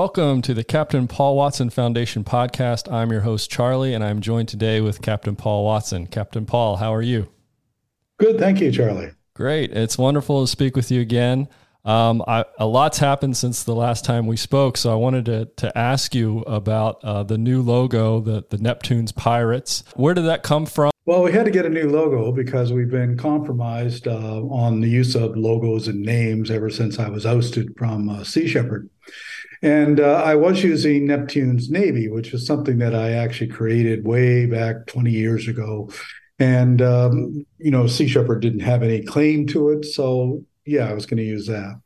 Welcome to the Captain Paul Watson Foundation podcast. I'm your host, Charlie, and I'm joined today with Captain Paul Watson. Captain Paul, how are you? Good. Thank you, Charlie. Great. It's wonderful to speak with you again. Um, I, a lot's happened since the last time we spoke, so I wanted to, to ask you about uh, the new logo, the, the Neptune's Pirates. Where did that come from? Well, we had to get a new logo because we've been compromised uh, on the use of logos and names ever since I was ousted from uh, Sea Shepherd. And uh, I was using Neptune's Navy, which is something that I actually created way back 20 years ago. And, um, you know, Sea Shepherd didn't have any claim to it. So, yeah, I was going to use that.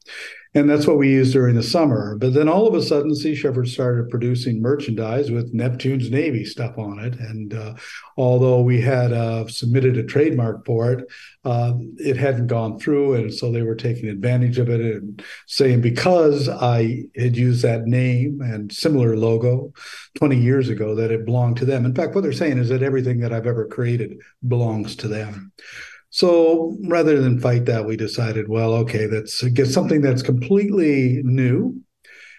And that's what we used during the summer. But then all of a sudden, Sea Shepherd started producing merchandise with Neptune's Navy stuff on it. And uh, although we had uh, submitted a trademark for it, uh, it hadn't gone through. And so they were taking advantage of it and saying because I had used that name and similar logo 20 years ago that it belonged to them. In fact, what they're saying is that everything that I've ever created belongs to them. So rather than fight that, we decided, well, okay, let's get something that's completely new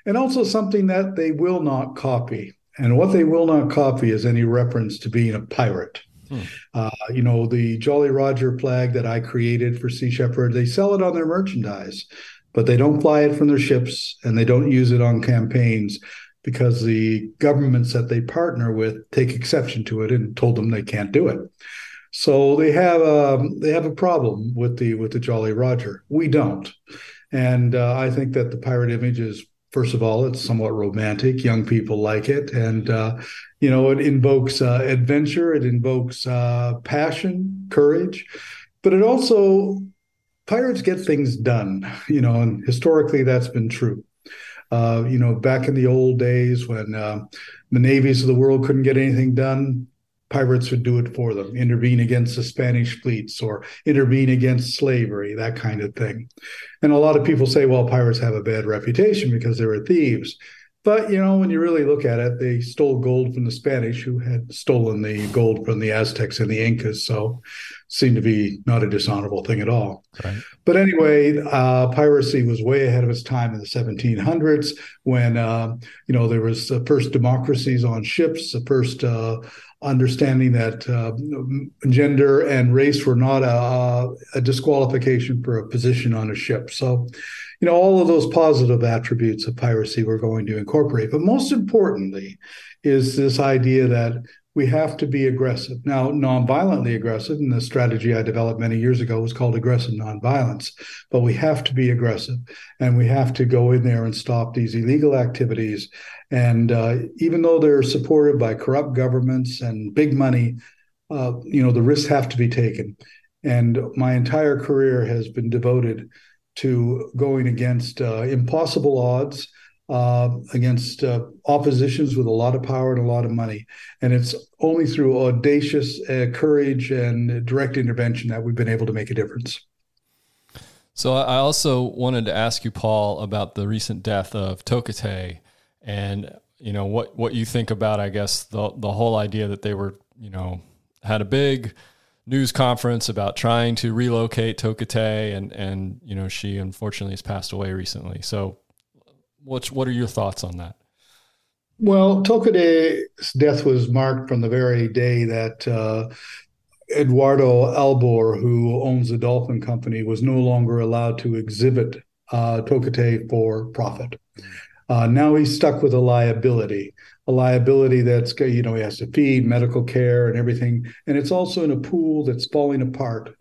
and also something that they will not copy. And what they will not copy is any reference to being a pirate. Hmm. Uh, you know, the Jolly Roger flag that I created for Sea Shepherd, they sell it on their merchandise, but they don't fly it from their ships and they don't use it on campaigns because the governments that they partner with take exception to it and told them they can't do it. So they have a um, they have a problem with the with the Jolly Roger. We don't, and uh, I think that the pirate image is first of all it's somewhat romantic. Young people like it, and uh, you know it invokes uh, adventure, it invokes uh, passion, courage, but it also pirates get things done. You know, and historically that's been true. Uh, you know, back in the old days when uh, the navies of the world couldn't get anything done, pirates would do it for them, intervene against the Spanish fleets or intervene against slavery, that kind of thing. And a lot of people say, well, pirates have a bad reputation because they were thieves. But you know, when you really look at it, they stole gold from the Spanish, who had stolen the gold from the Aztecs and the Incas. So, seemed to be not a dishonorable thing at all. Right. But anyway, uh, piracy was way ahead of its time in the 1700s, when uh, you know there was the first democracies on ships, the first uh, understanding that uh, gender and race were not a, a, disqualification for a position on a ship. So, you know, all of those positive attributes of piracy we're going to incorporate. But most importantly, is this idea that we have to be aggressive. Now, non-violently aggressive, and the strategy I developed many years ago was called aggressive nonviolence. But we have to be aggressive, and we have to go in there and stop these illegal activities. And uh, even though they're supported by corrupt governments and big money, uh, you know the risks have to be taken. And my entire career has been devoted to going against uh, impossible odds uh, against uh, oppositions with a lot of power and a lot of money. And it's only through audacious uh, courage and direct intervention that we've been able to make a difference. So I also wanted to ask you, Paul, about the recent death of Tokitae and you know what what you think about, I guess, the the whole idea that they were, you know, had a big news conference about trying to relocate Tokitae and and you know she unfortunately has passed away recently. So What's what are your thoughts on that? Well, Tokitae's death was marked from the very day that uh, Eduardo Albor, who owns the Dolphin Company, was no longer allowed to exhibit uh, Toketay for profit. Uh, now he's stuck with a liability, a liability that's you know he has to feed medical care and everything, and it's also in a pool that's falling apart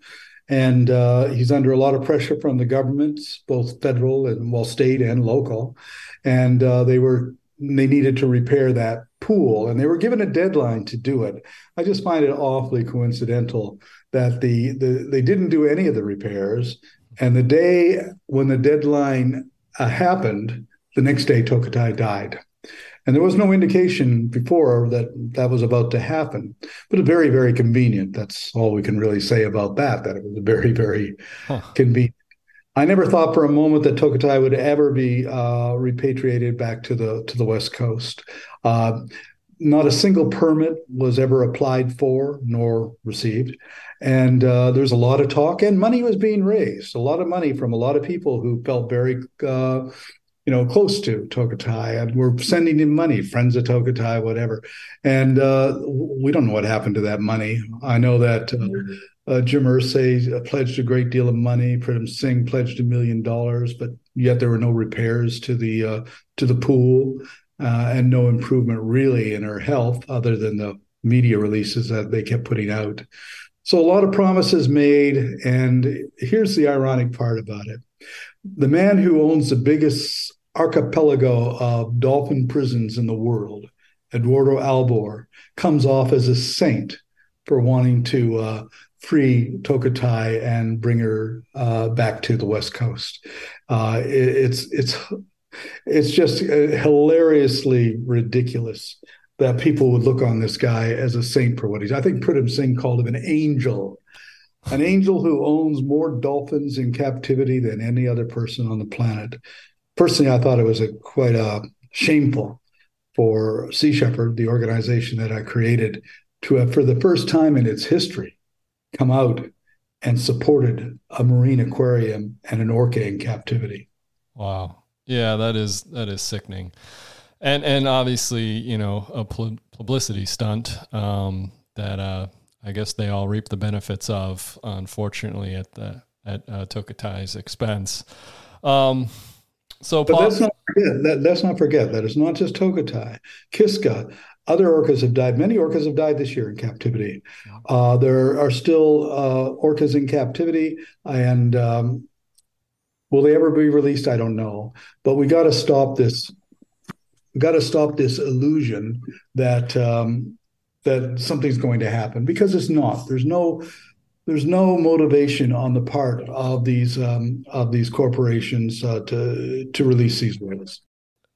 and uh, he's under a lot of pressure from the governments, both federal and well, state and local. And uh, they were they needed to repair that pool, and they were given a deadline to do it. I just find it awfully coincidental that the, the they didn't do any of the repairs, and the day when the deadline uh, happened, the next day Tokitae died. And there was no indication before that that was about to happen. But it's very, very convenient. That's all we can really say about that, that it was very, very huh. convenient. I never thought for a moment that Tokitae would ever be uh, repatriated back to the to the West Coast. Uh, not a single permit was ever applied for nor received. And uh, there's a lot of talk, and money was being raised. A lot of money from a lot of people who felt very uh, you know, close to Tokitae, and we're sending him money, friends of Tokitae, whatever. And uh, we don't know what happened to that money. I know that uh, uh, Jim Irsay pledged a great deal of money. Pritam Singh pledged a million dollars, but yet there were no repairs to the uh, to the pool uh, and no improvement really in her health, other than the media releases that they kept putting out. So a lot of promises made, and here's the ironic part about it the man who owns the biggest archipelago of dolphin prisons in the world, Eduardo Albor, comes off as a saint for wanting to uh, free Tokitae and bring her uh, back to the West Coast. Uh, it, it's it's it's just uh, hilariously ridiculous that people would look on this guy as a saint for what he's. I think Pritam Singh called him an angel an angel who owns more dolphins in captivity than any other person on the planet. Personally, I thought it was a quite uh, shameful for Sea Shepherd, the organization that I created, to have, for the first time in its history, come out and supported a marine aquarium and an orca in captivity. Wow. Yeah, that is that is sickening, and and obviously you know a publicity stunt um, that uh, I guess they all reap the benefits of, unfortunately, at the at uh, Tokitae's expense. Um, so, but let's not forget that. Let's not forget that it's not just Tokitae, Kiska. Other orcas have died. Many orcas have died this year in captivity. Uh, there are still uh, orcas in captivity, and um, will they ever be released? I don't know. But we got to stop this. We got to stop this illusion that um, that something's going to happen because it's not. There's no there's no motivation on the part of these um, of these corporations uh, to to release these whales.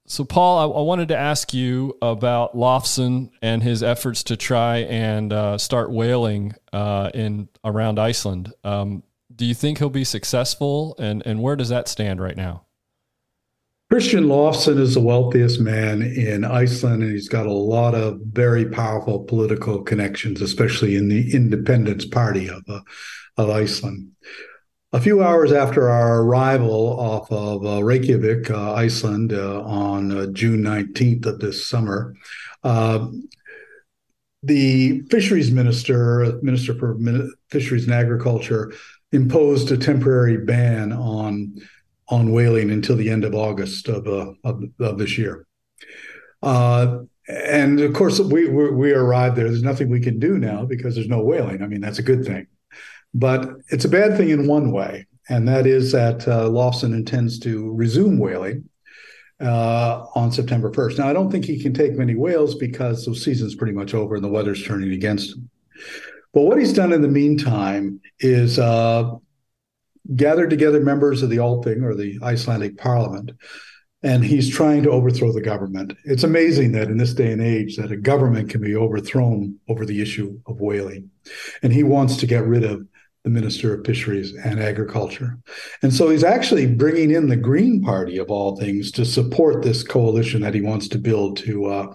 So, Paul, I, I, wanted to ask you about Loftsson and his efforts to try and uh, start whaling uh, in around Iceland. Um, do you think he'll be successful, and and where does that stand right now? Christian Loftsson is the wealthiest man in Iceland, and he's got a lot of very powerful political connections, especially in the Independence Party of, uh, of Iceland. A few hours after our arrival off of uh, Reykjavik, uh, Iceland, uh, on uh, June 19th of this summer, uh, the fisheries minister, Minister for Fisheries and Agriculture, imposed a temporary ban on on whaling until the end of August of uh, of, of, this year. Uh, and of course, we, we, we arrived there. There's nothing we can do now because there's no whaling. I mean, that's a good thing, but it's a bad thing in one way, and that is that uh, Loftsson intends to resume whaling uh, on September 1st. Now, I don't think he can take many whales because the season's pretty much over and the weather's turning against him. But what he's done in the meantime is uh, gathered together members of the Althing or the Icelandic parliament, and he's trying to overthrow the government. It's amazing that in this day and age that a government can be overthrown over the issue of whaling. And he wants to get rid of the Minister of Fisheries and Agriculture. And so he's actually bringing in the Green Party of all things to support this coalition that he wants to build to uh,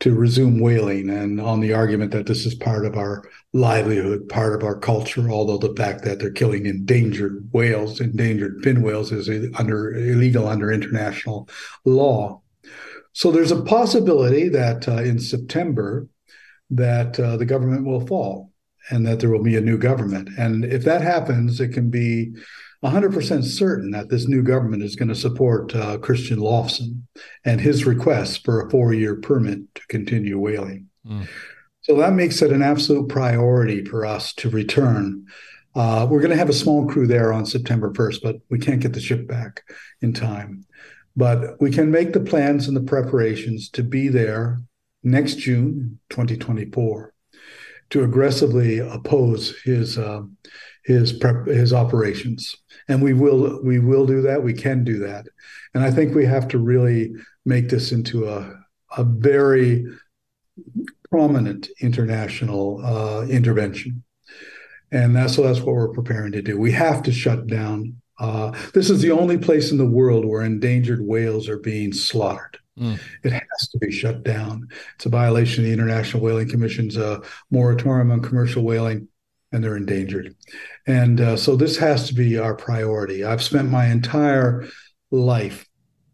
to resume whaling and on the argument that this is part of our livelihood, part of our culture, although the fact that they're killing endangered whales, endangered fin whales is under illegal under international law. So there's a possibility that uh, in September that uh, the government will fall and that there will be a new government. And if that happens, it can be 100% certain that this new government is going to support uh, Christian Loftsson and his request for a four year permit to continue whaling. Mm. So that makes it an absolute priority for us to return. Uh, we're going to have a small crew there on September 1st, but we can't get the ship back in time. But we can make the plans and the preparations to be there next June 2024 to aggressively oppose his uh, his prep, his operations. And we will we will do that. We can do that. And i think we have to really make this into a a very prominent international uh, intervention. And that's so that's what we're preparing to do. We have to shut down uh, this is the only place in the world where endangered whales are being slaughtered mm. It has to be shut down. It's a violation of the International Whaling Commission's uh, moratorium on commercial whaling and they're endangered. And uh, so this has to be our priority. I've spent my entire life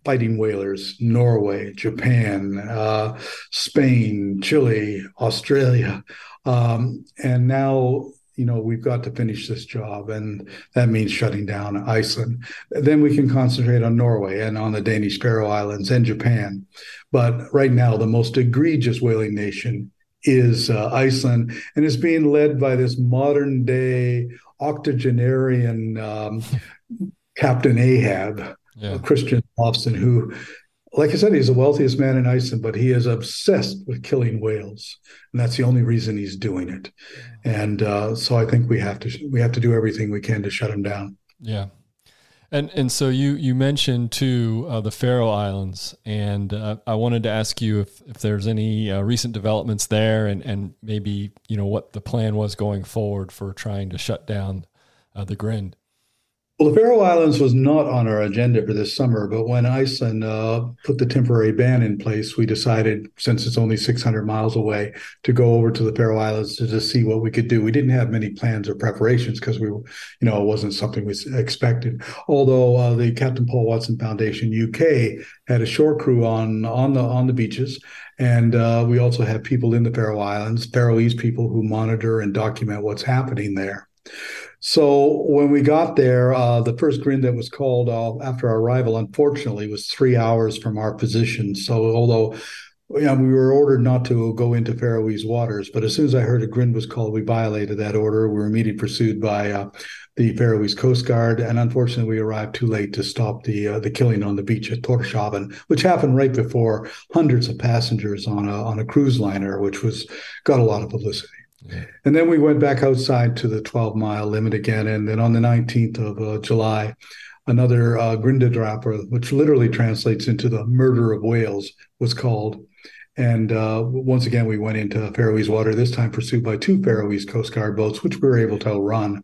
fighting whalers Norway, Japan, uh, Spain, Chile, Australia. Um, and now, you know, we've got to finish this job, and that means shutting down Iceland. Then we can concentrate on Norway and on the Danish Faroe Islands and Japan. But right now, the most egregious whaling nation is uh, Iceland, and it's being led by this modern day octogenarian um, Captain Ahab, yeah. Christian Loftsson, who, like I said, he's the wealthiest man in Iceland, but he is obsessed with killing whales, and that's the only reason he's doing it. And uh, so I think we have to we have to do everything we can to shut him down. Yeah. And and so you you mentioned too uh, the Faroe Islands, and uh, I wanted to ask you if, if there's any uh, recent developments there, and and maybe you know what the plan was going forward for trying to shut down uh, the Grind. Well, the Faroe Islands was not on our agenda for this summer, but when Iceland uh, put the temporary ban in place, we decided, since it's only 600 miles away, to go over to the Faroe Islands to just see what we could do. We didn't have many plans or preparations because we, you know, it wasn't something we expected. Although uh, the Captain Paul Watson Foundation UK had a shore crew on on the on the beaches, and uh, we also have people in the Faroe Islands, Faroese people who monitor and document what's happening there. So when we got there, uh, the first Grind that was called uh, after our arrival, unfortunately, was three hours from our position. So although we were ordered not to go into Faroese waters, but as soon as I heard a Grind was called, we violated that order. We were immediately pursued by uh, the Faroese Coast Guard, and unfortunately, we arrived too late to stop the uh, the killing on the beach at Tórshavn, which happened right before hundreds of passengers on a on a cruise liner, which was got a lot of publicity. And then we went back outside to the 12 mile limit again. And then on the 19th of uh, July, another uh, Grindadrapur, which literally translates into the murder of whales, was called. And uh, once again, we went into Faroese water, this time pursued by two Faroese Coast Guard boats, which we were able to outrun.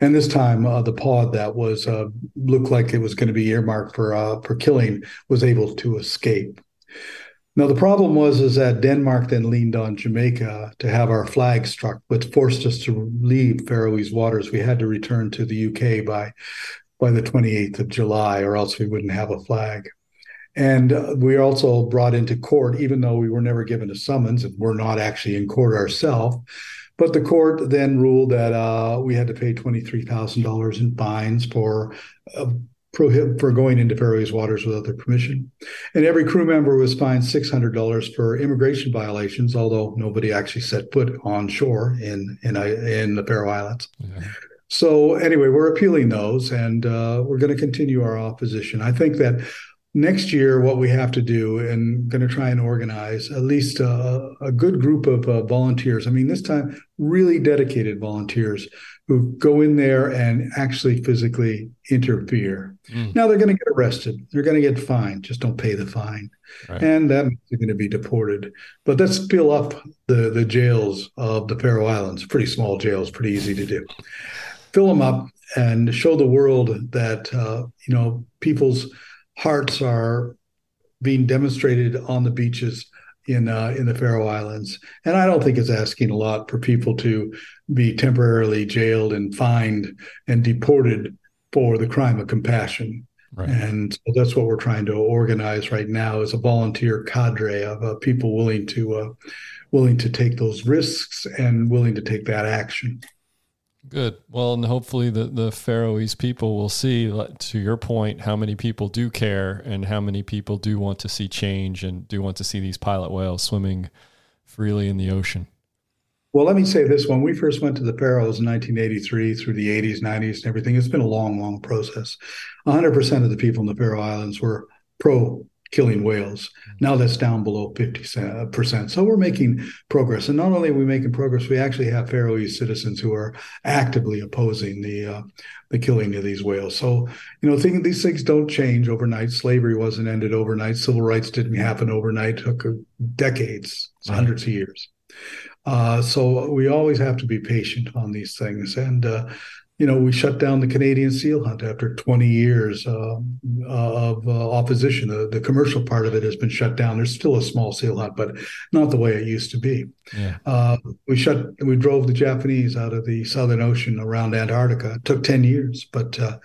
And this time, uh, the pod that was uh, looked like it was going to be earmarked for uh, for killing was able to escape. Now the problem was is that Denmark then leaned on Jamaica to have our flag struck, which forced us to leave Faroese waters. We had to return to the UK by by the 28th of July, or else we wouldn't have a flag. And uh, we also brought into court, even though we were never given a summons and we're not actually in court ourselves. But the court then ruled that uh, we had to pay $23,000 in fines for uh, for going into Faroese waters without their permission. And every crew member was fined $600 for immigration violations, although nobody actually set foot on shore in in, in the Faroe Islands. Yeah. So anyway, we're appealing those, and uh, we're going to continue our opposition. I think that next year, what we have to do, and going to try and organize at least a, a good group of uh, volunteers. I mean, this time, really dedicated volunteers who go in there and actually physically interfere. Mm. Now they're going to get arrested. They're going to get fined. Just don't pay the fine, right. and that means they're going to be deported. But let's fill up the the jails of the Faroe Islands. Pretty small jails, pretty easy to do. Fill them up and show the world that uh, you know people's hearts are being demonstrated on the beaches in uh, in the Faroe Islands. And I don't think it's asking a lot for people to be temporarily jailed and fined and deported for the crime of compassion. Right. And so that's what we're trying to organize right now is a volunteer cadre of uh, people willing to uh, willing to take those risks and willing to take that action. Good. Well, and hopefully the, the Faroese people will see, to your point, how many people do care and how many people do want to see change and do want to see these pilot whales swimming freely in the ocean. Well, let me say this. When we first went to the Faroes in 1983 through the 80s, 90s, and everything, it's been a long, long process. 100% of the people in the Faroe Islands were pro killing whales. Now that's down below 50%. So we're making progress. And not only are we making progress, we actually have Faroese citizens who are actively opposing the uh, the killing of these whales. So, you know, think, these things don't change overnight. Slavery wasn't ended overnight. Civil rights didn't happen overnight. It took decades, right. hundreds of years. Uh, so we always have to be patient on these things. And uh, you know, we shut down the Canadian seal hunt after 20 years uh, of uh, opposition. The, the, commercial part of it has been shut down. There's still a small seal hunt, but not the way it used to be. Yeah. Uh, we shut, we drove the Japanese out of the Southern Ocean around Antarctica. It took 10 years, but uh,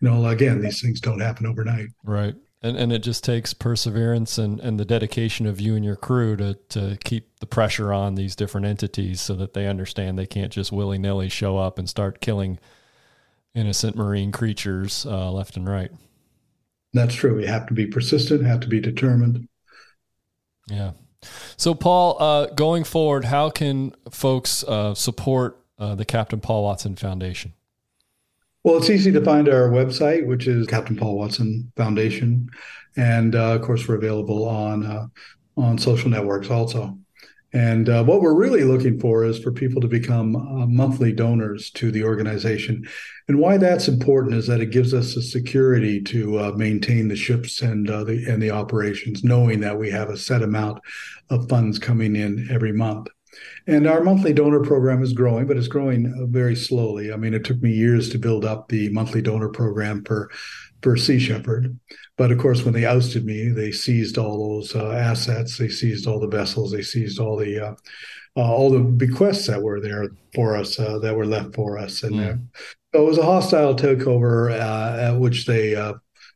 you know, again, these things don't happen overnight. Right. And, and it just takes perseverance and, and the dedication of you and your crew to, to keep the pressure on these different entities so that they understand they can't just willy nilly show up and start killing innocent marine creatures uh, left and right. That's true. You have to be persistent, have to be determined. Yeah. So, Paul, uh, going forward, how can folks uh, support uh, the Captain Paul Watson Foundation? Well, it's easy to find our website, which is Captain Paul Watson Foundation, and uh, of course, we're available on uh, on social networks also. And uh, what we're really looking for is for people to become uh, monthly donors to the organization. And why that's important is that it gives us the security to uh, maintain the ships and uh, the and the operations, knowing that we have a set amount of funds coming in every month. And our monthly donor program is growing, but it's growing uh, very slowly. I mean, it took me years to build up the monthly donor program per per Sea Shepherd. But of course, when they ousted me, they seized all those uh, assets, they seized all the vessels, they seized all the uh, uh, all the bequests that were there for us, uh, that were left for us, and mm. so it was a hostile takeover, uh, at which they uh,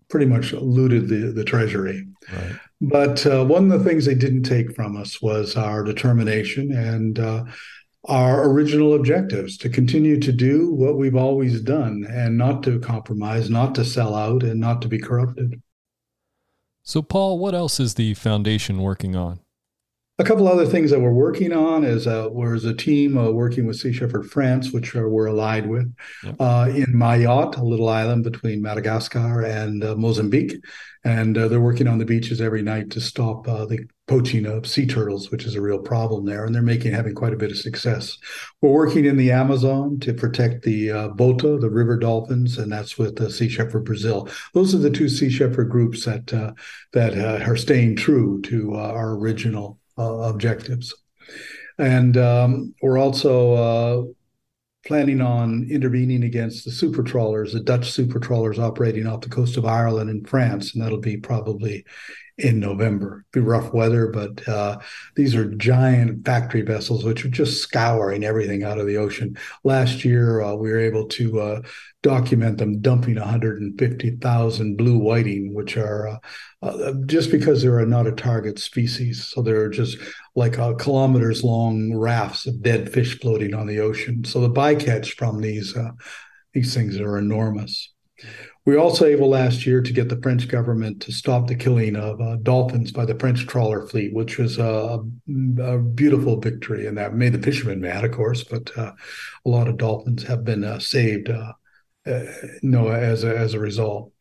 pretty much looted the the treasury. Right. But uh, one of the things they didn't take from us was our determination and uh, our original objectives to continue to do what we've always done and not to compromise, not to sell out, and not to be corrupted. So, Paul, what else is the foundation working on? A couple other things that we're working on is uh, there's a team uh, working with Sea Shepherd France, which we're allied with, uh, in Mayotte, a little island between Madagascar and uh, Mozambique. And uh, they're working on the beaches every night to stop uh, the poaching of sea turtles, which is a real problem there. And they're making having quite a bit of success. We're working in the Amazon to protect the boto, the river dolphins, and that's with the Sea Shepherd Brazil. Those are the two Sea Shepherd groups that that are staying true to our original uh, objectives. And um, we're also uh, planning on intervening against the super trawlers, the Dutch super trawlers operating off the coast of Ireland and France, and that'll be probably in November. It'll be rough weather, but uh, these are giant factory vessels which are just scouring everything out of the ocean. Last year, uh, we were able to uh, document them dumping 150,000 blue whiting, which are uh, uh, just because they're not a target species. So they're just like uh, kilometers long rafts of dead fish floating on the ocean. So the bycatch from these these things are enormous. We were also able last year to get the French government to stop the killing of uh, dolphins by the French trawler fleet, which was a, a, beautiful victory. And that made the fishermen mad, of course, but uh, a lot of dolphins have been uh, saved uh, uh, as a, as a result.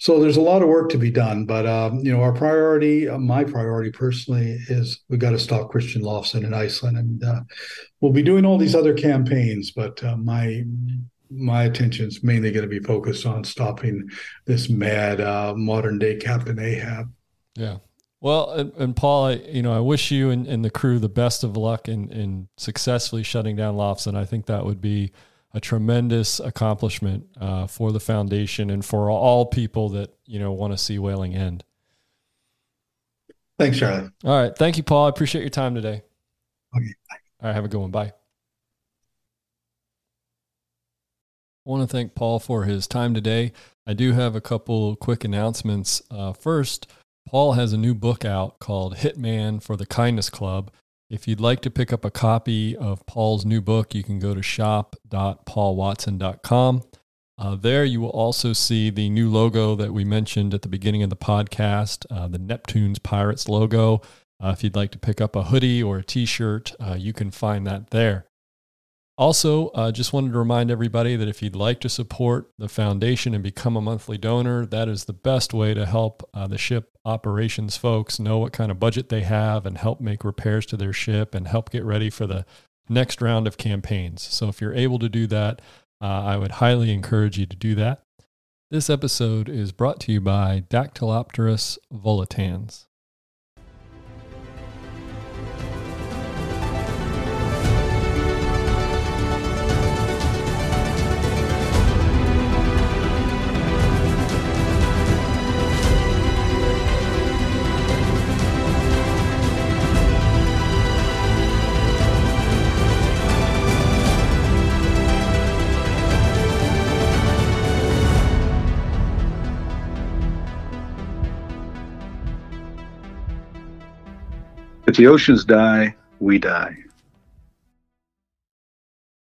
So there's a lot of work to be done, but um, you know, our priority, uh, my priority personally, is we got to stop Christian Loftsson in Iceland, and we'll be doing all these other campaigns. But my my attention is mainly going to be focused on stopping this mad uh, modern day Captain Ahab. Yeah. Well, and, and Paul, I, you know, I wish you and, and, the crew the best of luck in, in successfully shutting down Loftsson. I think that would be a tremendous accomplishment uh, for the foundation and for all people that you know want to see whaling end. Thanks, Charlie. All right, thank you, Paul. I appreciate your time today. Okay. Bye. All right, have a good one. Bye. I want to thank Paul for his time today. I do have a couple quick announcements. Uh, first, Paul has a new book out called Hitman for the Kindness Club. If you'd like to pick up a copy of Paul's new book, you can go to shop.paulwatson.com. Uh, there, you will also see the new logo that we mentioned at the beginning of the podcast, uh, the Neptune's Pirates logo. Uh, if you'd like to pick up a hoodie or a t shirt, uh, you can find that there. Also, uh, just wanted to remind everybody that if you'd like to support the foundation and become a monthly donor, that is the best way to help uh, the ship operations folks know what kind of budget they have and help make repairs to their ship and help get ready for the next round of campaigns. So, if you're able to do that, uh, I would highly encourage you to do that. This episode is brought to you by Dactylopterus volitans. If the oceans die, we die.